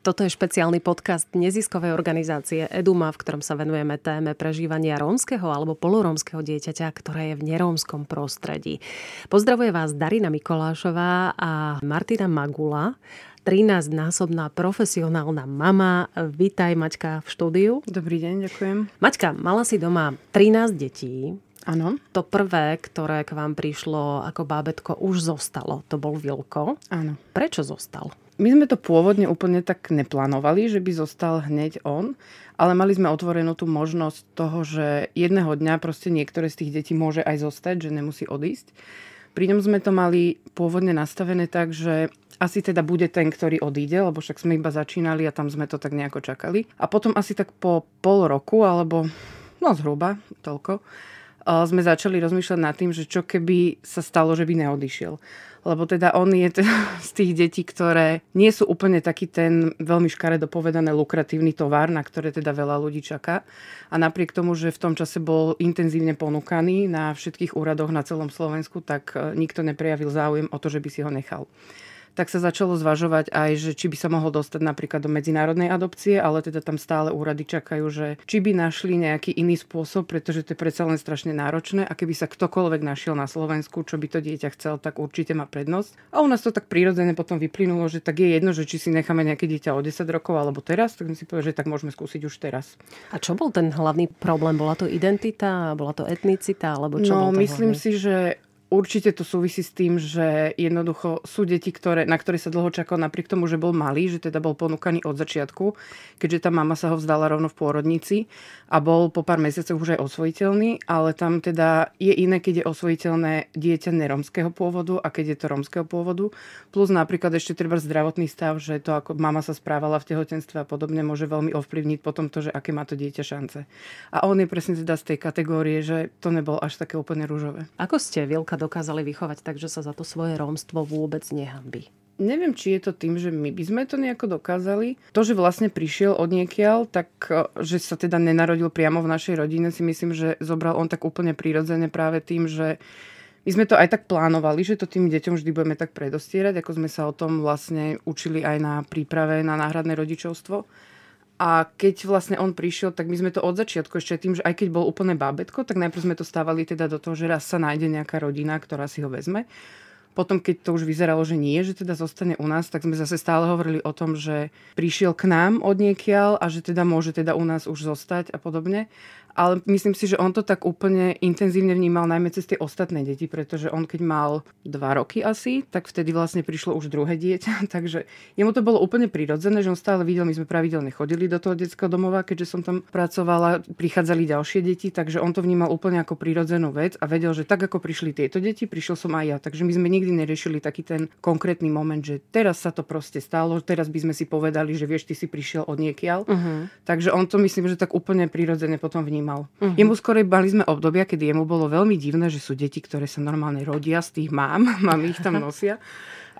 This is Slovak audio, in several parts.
Toto je špeciálny podcast neziskovej organizácie Eduma, v ktorom sa venujeme téme prežívania rómskeho alebo polorómskeho dieťaťa, ktoré je v nerómskom prostredí. Pozdravuje vás Darina Mikolášová a Martina Magula, 13-násobná profesionálna mama. Vítaj Maťka v štúdiu. Dobrý deň, ďakujem. Maťka, mala si doma 13 detí. Áno. To prvé, ktoré k vám prišlo ako bábetko, už zostalo. To bol Vilko. Áno. Prečo zostal? My sme to pôvodne úplne tak neplánovali, že by zostal hneď on, ale mali sme otvorenú tú možnosť toho, že jedného dňa proste niektoré z tých detí môže aj zostať, že nemusí odísť. Pri ňom sme to mali pôvodne nastavené tak, že asi teda bude ten, ktorý odíde, lebo však sme iba začínali a tam sme to tak nejako čakali. A potom asi tak po pol roku, alebo no zhruba toľko, sme začali rozmýšľať nad tým, že čo keby sa stalo, že by neodišiel lebo teda on je teda z tých detí, ktoré nie sú úplne taký ten veľmi škaredo povedané lukratívny tovar, na ktoré teda veľa ľudí čaká. A napriek tomu, že v tom čase bol intenzívne ponúkaný na všetkých úradoch na celom Slovensku, tak e, nikto neprejavil záujem o to, že by si ho nechal tak sa začalo zvažovať aj, že či by sa mohol dostať napríklad do medzinárodnej adopcie, ale teda tam stále úrady čakajú, že či by našli nejaký iný spôsob, pretože to je predsa len strašne náročné a keby sa ktokoľvek našiel na Slovensku, čo by to dieťa chcel, tak určite má prednosť. A u nás to tak prirodzene potom vyplynulo, že tak je jedno, že či si necháme nejaké dieťa o 10 rokov alebo teraz, tak si povedal, že tak môžeme skúsiť už teraz. A čo bol ten hlavný problém? Bola to identita, bola to etnicita, alebo čo no, myslím hlavný? si, že Určite to súvisí s tým, že jednoducho sú deti, ktoré, na ktoré sa dlho čakalo napriek tomu, že bol malý, že teda bol ponúkaný od začiatku, keďže tá mama sa ho vzdala rovno v pôrodnici a bol po pár mesiacoch už aj osvojiteľný, ale tam teda je iné, keď je osvojiteľné dieťa neromského pôvodu a keď je to romského pôvodu. Plus napríklad ešte treba zdravotný stav, že to ako mama sa správala v tehotenstve a podobne môže veľmi ovplyvniť potom to, že aké má to dieťa šance. A on je presne teda z tej kategórie, že to nebol až také úplne rúžové. Ako ste, Vilka, dokázali vychovať tak, že sa za to svoje rómstvo vôbec nehambí? Neviem, či je to tým, že my by sme to nejako dokázali. To, že vlastne prišiel od niekiaľ, tak e, že sa teda nenarodil priamo v našej rodine, si myslím, že zobral on tak úplne prirodzene práve tým, že my sme to aj tak plánovali, že to tým deťom vždy budeme tak predostierať, ako sme sa o tom vlastne učili aj na príprave na náhradné rodičovstvo. A keď vlastne on prišiel, tak my sme to od začiatku ešte tým, že aj keď bol úplne bábetko, tak najprv sme to stávali teda do toho, že raz sa nájde nejaká rodina, ktorá si ho vezme. Potom, keď to už vyzeralo, že nie, že teda zostane u nás, tak sme zase stále hovorili o tom, že prišiel k nám od niekiaľ a že teda môže teda u nás už zostať a podobne ale myslím si, že on to tak úplne intenzívne vnímal najmä cez tie ostatné deti, pretože on keď mal dva roky asi, tak vtedy vlastne prišlo už druhé dieťa, takže jemu to bolo úplne prirodzené, že on stále videl, my sme pravidelne chodili do toho detského domova, keďže som tam pracovala, prichádzali ďalšie deti, takže on to vnímal úplne ako prirodzenú vec a vedel, že tak ako prišli tieto deti, prišiel som aj ja. Takže my sme nikdy neriešili taký ten konkrétny moment, že teraz sa to proste stalo, teraz by sme si povedali, že vieš, ty si prišiel od niekiaľ. Uh-huh. Takže on to myslím, že tak úplne prirodzene potom vnímal. Uh-huh. Jemu skorej mali sme obdobia, kedy jemu bolo veľmi divné, že sú deti, ktoré sa normálne rodia z tých mám, mami ich tam nosia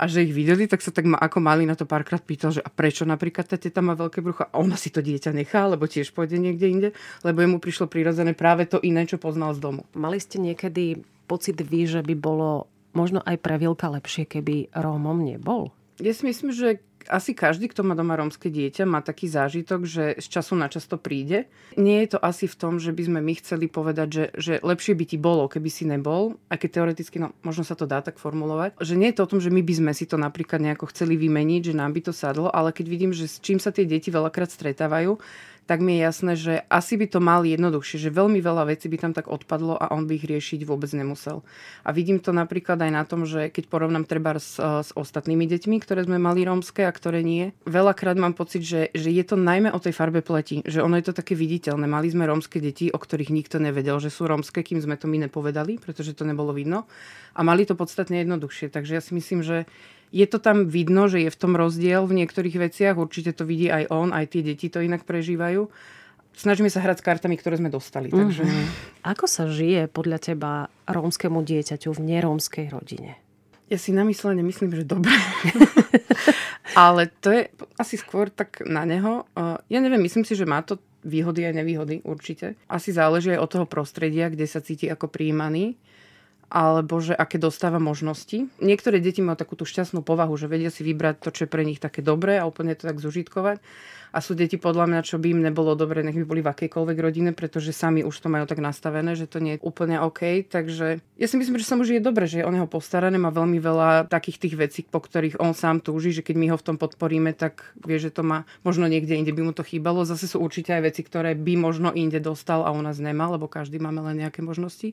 a že ich videli, tak sa tak ma, ako mali na to párkrát pýtal, že a prečo napríklad tá teta má veľké brucho a ona si to dieťa nechá, lebo tiež pôjde niekde inde, lebo jemu prišlo prirodzené práve to iné, čo poznal z domu. Mali ste niekedy pocit vy, že by bolo možno aj pre Vilka lepšie, keby Rómom nebol? Ja si myslím, že asi každý, kto má doma rómske dieťa, má taký zážitok, že z času na čas to príde. Nie je to asi v tom, že by sme my chceli povedať, že, že lepšie by ti bolo, keby si nebol, aj keď teoreticky, no, možno sa to dá tak formulovať, že nie je to o tom, že my by sme si to napríklad nejako chceli vymeniť, že nám by to sadlo, ale keď vidím, že s čím sa tie deti veľakrát stretávajú, tak mi je jasné, že asi by to mali jednoduchšie, že veľmi veľa vecí by tam tak odpadlo a on by ich riešiť vôbec nemusel. A vidím to napríklad aj na tom, že keď porovnám treba s, s ostatnými deťmi, ktoré sme mali rómske a ktoré nie, veľakrát mám pocit, že, že je to najmä o tej farbe pleti, že ono je to také viditeľné. Mali sme rómske deti, o ktorých nikto nevedel, že sú rómske, kým sme to my nepovedali, pretože to nebolo vidno. A mali to podstatne jednoduchšie. Takže ja si myslím, že je to tam vidno, že je v tom rozdiel v niektorých veciach. Určite to vidí aj on, aj tie deti to inak prežívajú. Snažíme sa hrať s kartami, ktoré sme dostali. Takže... Mm-hmm. Ako sa žije podľa teba rómskému dieťaťu v nerómskej rodine? Ja si namyslené myslím, že dobre. Ale to je asi skôr tak na neho. Ja neviem, myslím si, že má to výhody aj nevýhody určite. Asi záleží aj od toho prostredia, kde sa cíti ako príjmaný alebo že aké dostáva možnosti. Niektoré deti majú takú tú šťastnú povahu, že vedia si vybrať to, čo je pre nich také dobré a úplne to tak zužitkovať. A sú deti podľa mňa, čo by im nebolo dobre, nech by boli v akejkoľvek rodine, pretože sami už to majú tak nastavené, že to nie je úplne OK. Takže ja si myslím, že sa mu žije dobre, že je o neho postarané, má veľmi veľa takých tých vecí, po ktorých on sám túži, že keď my ho v tom podporíme, tak vie, že to má možno niekde inde by mu to chýbalo. Zase sú určite aj veci, ktoré by možno inde dostal a u nás nemá, lebo každý máme len nejaké možnosti.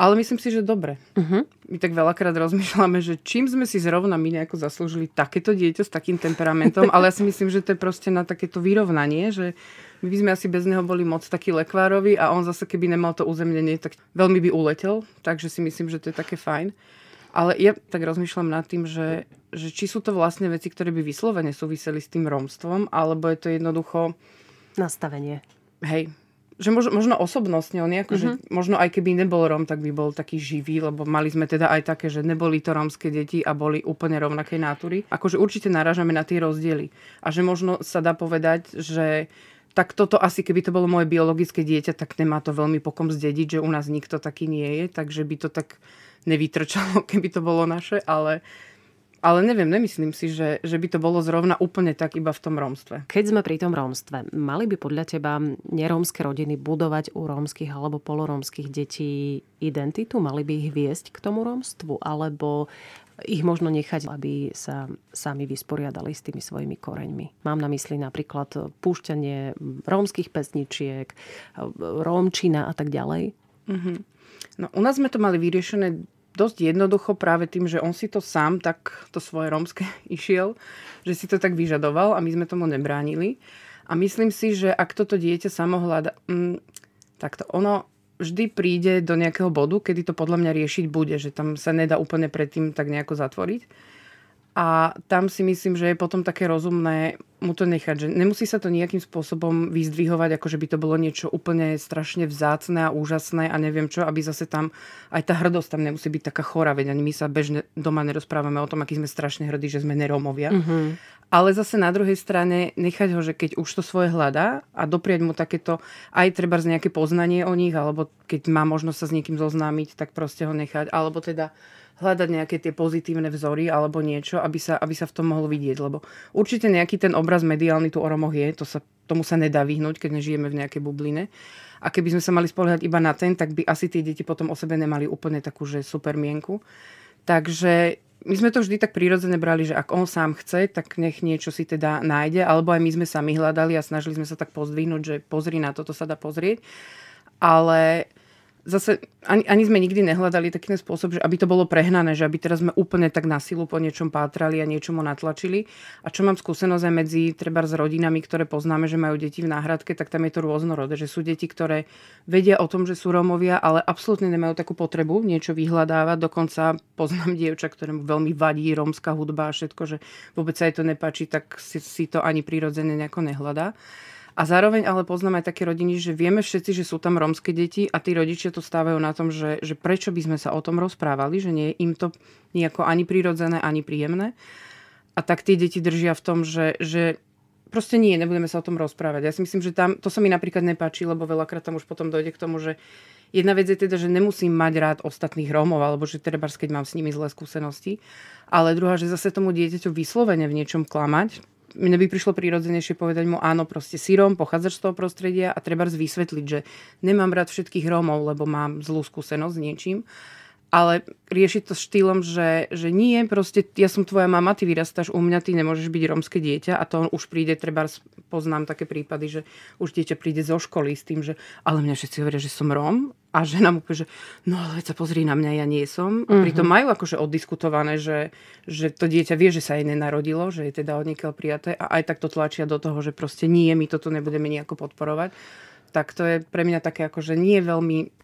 Ale myslím si, že dobre. Uh-huh. My tak veľakrát rozmýšľame, že čím sme si zrovna my nejako zaslúžili takéto dieťa s takým temperamentom, ale ja si myslím, že to je proste na takéto vyrovnanie, že my by sme asi bez neho boli moc taký lekvárovi a on zase keby nemal to uzemnenie, tak veľmi by uletel, takže si myslím, že to je také fajn. Ale ja tak rozmýšľam nad tým, že, že či sú to vlastne veci, ktoré by vyslovene súviseli s tým romstvom, alebo je to jednoducho... Nastavenie. Hej, že možno, možno osobnostne, on ako, uh-huh. že možno aj keby nebol Rom, tak by bol taký živý, lebo mali sme teda aj také, že neboli to rómske deti a boli úplne rovnakej nátury. Akože určite narážame na tie rozdiely. A že možno sa dá povedať, že tak toto asi, keby to bolo moje biologické dieťa, tak nemá to veľmi pokom zdediť, že u nás nikto taký nie je, takže by to tak nevytrčalo, keby to bolo naše, ale ale neviem, nemyslím si, že, že by to bolo zrovna úplne tak iba v tom rómstve. Keď sme pri tom rómstve, mali by podľa teba nerómske rodiny budovať u rómskych alebo polorómskych detí identitu? Mali by ich viesť k tomu rómstvu? Alebo ich možno nechať, aby sa sami vysporiadali s tými svojimi koreňmi. Mám na mysli napríklad púšťanie rómskych pesničiek, rómčina a tak ďalej. Mm-hmm. No, u nás sme to mali vyriešené dosť jednoducho práve tým, že on si to sám tak to svoje rómske išiel, že si to tak vyžadoval a my sme tomu nebránili. A myslím si, že ak toto dieťa samohľada, mm, tak to ono vždy príde do nejakého bodu, kedy to podľa mňa riešiť bude, že tam sa nedá úplne predtým tak nejako zatvoriť. A tam si myslím, že je potom také rozumné mu to nechať, že nemusí sa to nejakým spôsobom vyzdvihovať, ako že by to bolo niečo úplne strašne vzácne a úžasné a neviem čo, aby zase tam aj tá hrdosť tam nemusí byť taká chora, veď ani my sa bežne doma nerozprávame o tom, aký sme strašne hrdí, že sme nerómovia. Uh-huh. Ale zase na druhej strane nechať ho, že keď už to svoje hľadá a doprieť mu takéto aj treba z nejaké poznanie o nich, alebo keď má možnosť sa s niekým zoznámiť, tak proste ho nechať. Alebo teda hľadať nejaké tie pozitívne vzory alebo niečo, aby sa, aby sa v tom mohlo vidieť. Lebo určite nejaký ten obraz mediálny tu o Romoch je, to sa, tomu sa nedá vyhnúť, keď nežijeme v nejakej bubline. A keby sme sa mali spoliehať iba na ten, tak by asi tie deti potom o sebe nemali úplne takú, že super mienku. Takže my sme to vždy tak prirodzene brali, že ak on sám chce, tak nech niečo si teda nájde, alebo aj my sme sami hľadali a snažili sme sa tak pozdvihnúť, že pozri na toto sa dá pozrieť. Ale zase ani, ani sme nikdy nehľadali taký spôsob, že aby to bolo prehnané, že aby teraz sme úplne tak na silu po niečom pátrali a niečomu natlačili. A čo mám skúsenosť aj medzi treba s rodinami, ktoré poznáme, že majú deti v náhradke, tak tam je to rôznorodé, že sú deti, ktoré vedia o tom, že sú Rómovia, ale absolútne nemajú takú potrebu niečo vyhľadávať. Dokonca poznám dievča, ktorému veľmi vadí rómska hudba a všetko, že vôbec sa jej to nepáči, tak si, si to ani prirodzene nejako nehľadá. A zároveň ale poznám aj také rodiny, že vieme všetci, že sú tam rómske deti a tí rodičia to stávajú na tom, že, že prečo by sme sa o tom rozprávali, že nie je im to nejako ani prirodzené, ani príjemné. A tak tie deti držia v tom, že, že proste nie, nebudeme sa o tom rozprávať. Ja si myslím, že tam, to sa mi napríklad nepáči, lebo veľakrát tam už potom dojde k tomu, že jedna vec je teda, že nemusím mať rád ostatných Rómov, alebo že treba, keď mám s nimi zlé skúsenosti, ale druhá, že zase tomu dieťaťu vyslovene v niečom klamať, mne by prišlo prirodzenejšie povedať mu áno, proste si Róm, pochádzaš z toho prostredia a treba vysvetliť, že nemám rád všetkých Rómov, lebo mám zlú skúsenosť s niečím. Ale riešiť to štýlom, že, že nie, proste ja som tvoja mama, ty vyrastáš u mňa, ty nemôžeš byť rómske dieťa a to on už príde, treba poznám také prípady, že už dieťa príde zo školy s tým, že ale mňa všetci hovoria, že som Róm a žena mu povie, že no ale sa pozri na mňa, ja nie som. A pritom mhm. majú akože oddiskutované, že, že to dieťa vie, že sa jej nenarodilo, že je teda od prijaté a aj tak to tlačia do toho, že proste nie, my toto nebudeme nejako podporovať. Tak to je pre mňa také akože nie veľmi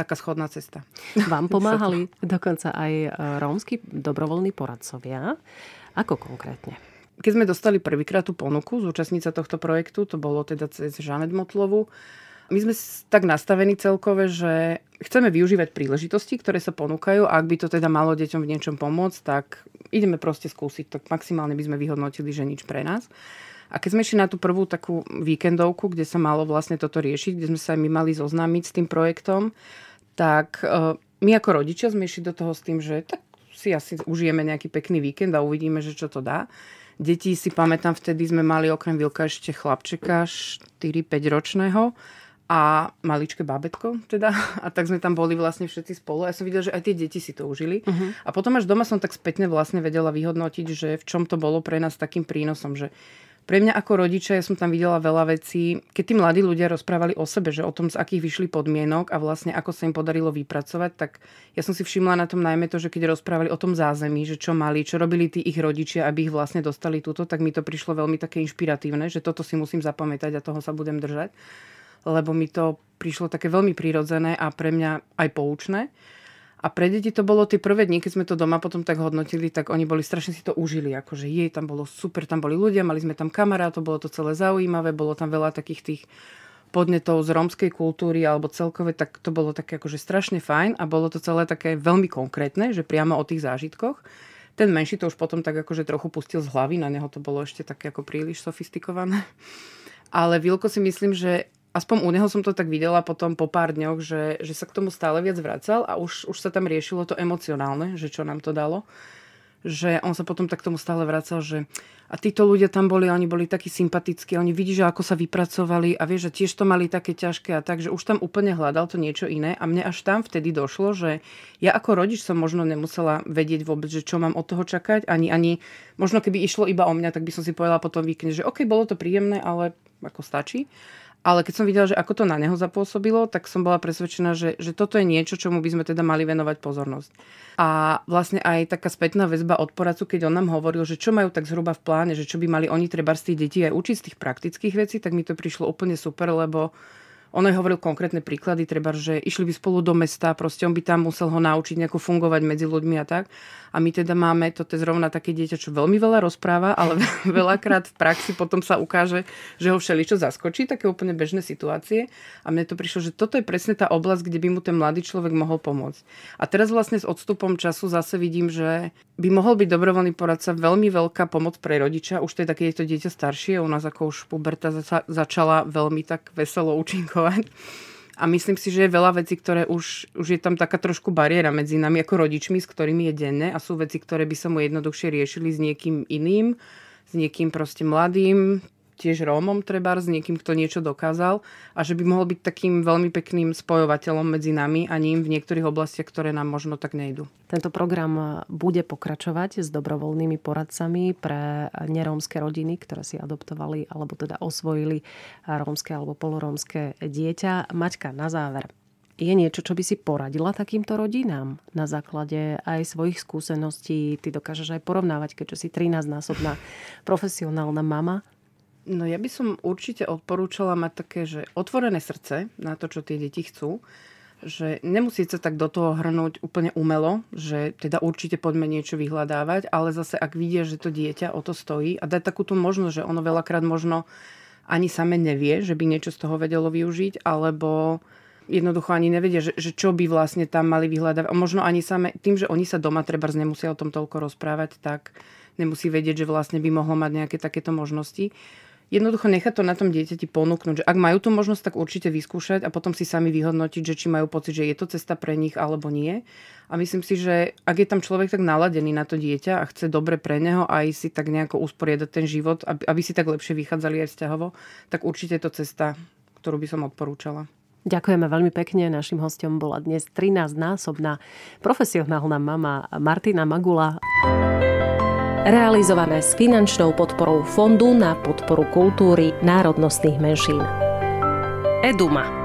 taká schodná cesta. Vám pomáhali dokonca aj e, rómsky dobrovoľní poradcovia. Ako konkrétne? Keď sme dostali prvýkrát tú ponuku zúčastniť sa tohto projektu, to bolo teda cez Žanet Motlovu, My sme tak nastavení celkové, že chceme využívať príležitosti, ktoré sa ponúkajú a ak by to teda malo deťom v niečom pomôcť, tak ideme proste skúsiť. Tak maximálne by sme vyhodnotili, že nič pre nás. A keď sme išli na tú prvú takú víkendovku, kde sa malo vlastne toto riešiť, kde sme sa aj my mali zoznámiť s tým projektom, tak e, my ako rodičia sme išli do toho s tým, že tak si asi užijeme nejaký pekný víkend a uvidíme, že čo to dá. Deti si pamätám, vtedy sme mali okrem Vilka ešte chlapčeka 4-5 ročného a maličké bábetko teda. A tak sme tam boli vlastne všetci spolu. Ja som videla, že aj tie deti si to užili. Uh-huh. A potom až doma som tak spätne vlastne vedela vyhodnotiť, že v čom to bolo pre nás takým prínosom, že pre mňa ako rodiča, ja som tam videla veľa vecí, keď tí mladí ľudia rozprávali o sebe, že o tom, z akých vyšli podmienok a vlastne ako sa im podarilo vypracovať, tak ja som si všimla na tom najmä to, že keď rozprávali o tom zázemí, že čo mali, čo robili tí ich rodičia, aby ich vlastne dostali túto, tak mi to prišlo veľmi také inšpiratívne, že toto si musím zapamätať a toho sa budem držať lebo mi to prišlo také veľmi prirodzené a pre mňa aj poučné. A pre deti to bolo tie prvé dni, keď sme to doma potom tak hodnotili, tak oni boli strašne si to užili. Akože jej, tam bolo super, tam boli ľudia, mali sme tam kamarátov, bolo to celé zaujímavé, bolo tam veľa takých tých podnetov z rómskej kultúry alebo celkové, tak to bolo také akože strašne fajn a bolo to celé také veľmi konkrétne, že priamo o tých zážitkoch. Ten menší to už potom tak akože trochu pustil z hlavy, na neho to bolo ešte také ako príliš sofistikované. Ale Vilko si myslím, že aspoň u neho som to tak videla potom po pár dňoch, že, že sa k tomu stále viac vracal a už, už sa tam riešilo to emocionálne, že čo nám to dalo. Že on sa potom tak tomu stále vracal, že a títo ľudia tam boli, oni boli takí sympatickí, oni vidí, že ako sa vypracovali a vie, že tiež to mali také ťažké a tak, že už tam úplne hľadal to niečo iné a mne až tam vtedy došlo, že ja ako rodič som možno nemusela vedieť vôbec, že čo mám od toho čakať, ani, ani možno keby išlo iba o mňa, tak by som si povedala potom víkend, že OK, bolo to príjemné, ale ako stačí. Ale keď som videla, že ako to na neho zapôsobilo, tak som bola presvedčená, že, že toto je niečo, čomu by sme teda mali venovať pozornosť. A vlastne aj taká spätná väzba od poradcu, keď on nám hovoril, že čo majú tak zhruba v pláne, že čo by mali oni treba z tých detí aj učiť z tých praktických vecí, tak mi to prišlo úplne super, lebo on aj hovoril konkrétne príklady, treba, že išli by spolu do mesta, proste on by tam musel ho naučiť nejako fungovať medzi ľuďmi a tak. A my teda máme, toto je zrovna také dieťa, čo veľmi veľa rozpráva, ale veľakrát v praxi potom sa ukáže, že ho všeličo zaskočí, také úplne bežné situácie. A mne to prišlo, že toto je presne tá oblasť, kde by mu ten mladý človek mohol pomôcť. A teraz vlastne s odstupom času zase vidím, že by mohol byť dobrovoľný poradca veľmi veľká pomoc pre rodiča. Už teda, keď je to dieťa staršie, u nás ako už puberta začala veľmi tak veselo účinkovať a myslím si, že je veľa vecí, ktoré už, už je tam taká trošku bariéra medzi nami ako rodičmi, s ktorými je denne a sú veci, ktoré by sa mu jednoduchšie riešili s niekým iným, s niekým proste mladým, tiež Rómom treba, s niekým, kto niečo dokázal a že by mohol byť takým veľmi pekným spojovateľom medzi nami a ním v niektorých oblastiach, ktoré nám možno tak nejdu. Tento program bude pokračovať s dobrovoľnými poradcami pre nerómske rodiny, ktoré si adoptovali alebo teda osvojili rómske alebo polorómske dieťa. Maťka, na záver, je niečo, čo by si poradila takýmto rodinám na základe aj svojich skúseností? Ty dokážeš aj porovnávať, keďže si 13-násobná profesionálna mama. No ja by som určite odporúčala mať také, že otvorené srdce na to, čo tie deti chcú. Že nemusí sa tak do toho hrnúť úplne umelo, že teda určite poďme niečo vyhľadávať, ale zase ak vidia, že to dieťa o to stojí a dať takúto možnosť, že ono veľakrát možno ani same nevie, že by niečo z toho vedelo využiť, alebo jednoducho ani nevedia, že, že čo by vlastne tam mali vyhľadávať. A možno ani same, tým, že oni sa doma treba nemusia o tom toľko rozprávať, tak nemusí vedieť, že vlastne by mohlo mať nejaké takéto možnosti jednoducho nechať to na tom dieťati ponúknuť, že ak majú tú možnosť, tak určite vyskúšať a potom si sami vyhodnotiť, že či majú pocit, že je to cesta pre nich alebo nie. A myslím si, že ak je tam človek tak naladený na to dieťa a chce dobre pre neho aj si tak nejako usporiadať ten život, aby, aby si tak lepšie vychádzali aj vzťahovo, tak určite je to cesta, ktorú by som odporúčala. Ďakujeme veľmi pekne. Našim hostom bola dnes 13-násobná profesionálna mama Martina Magula realizované s finančnou podporou Fondu na podporu kultúry národnostných menšín. Eduma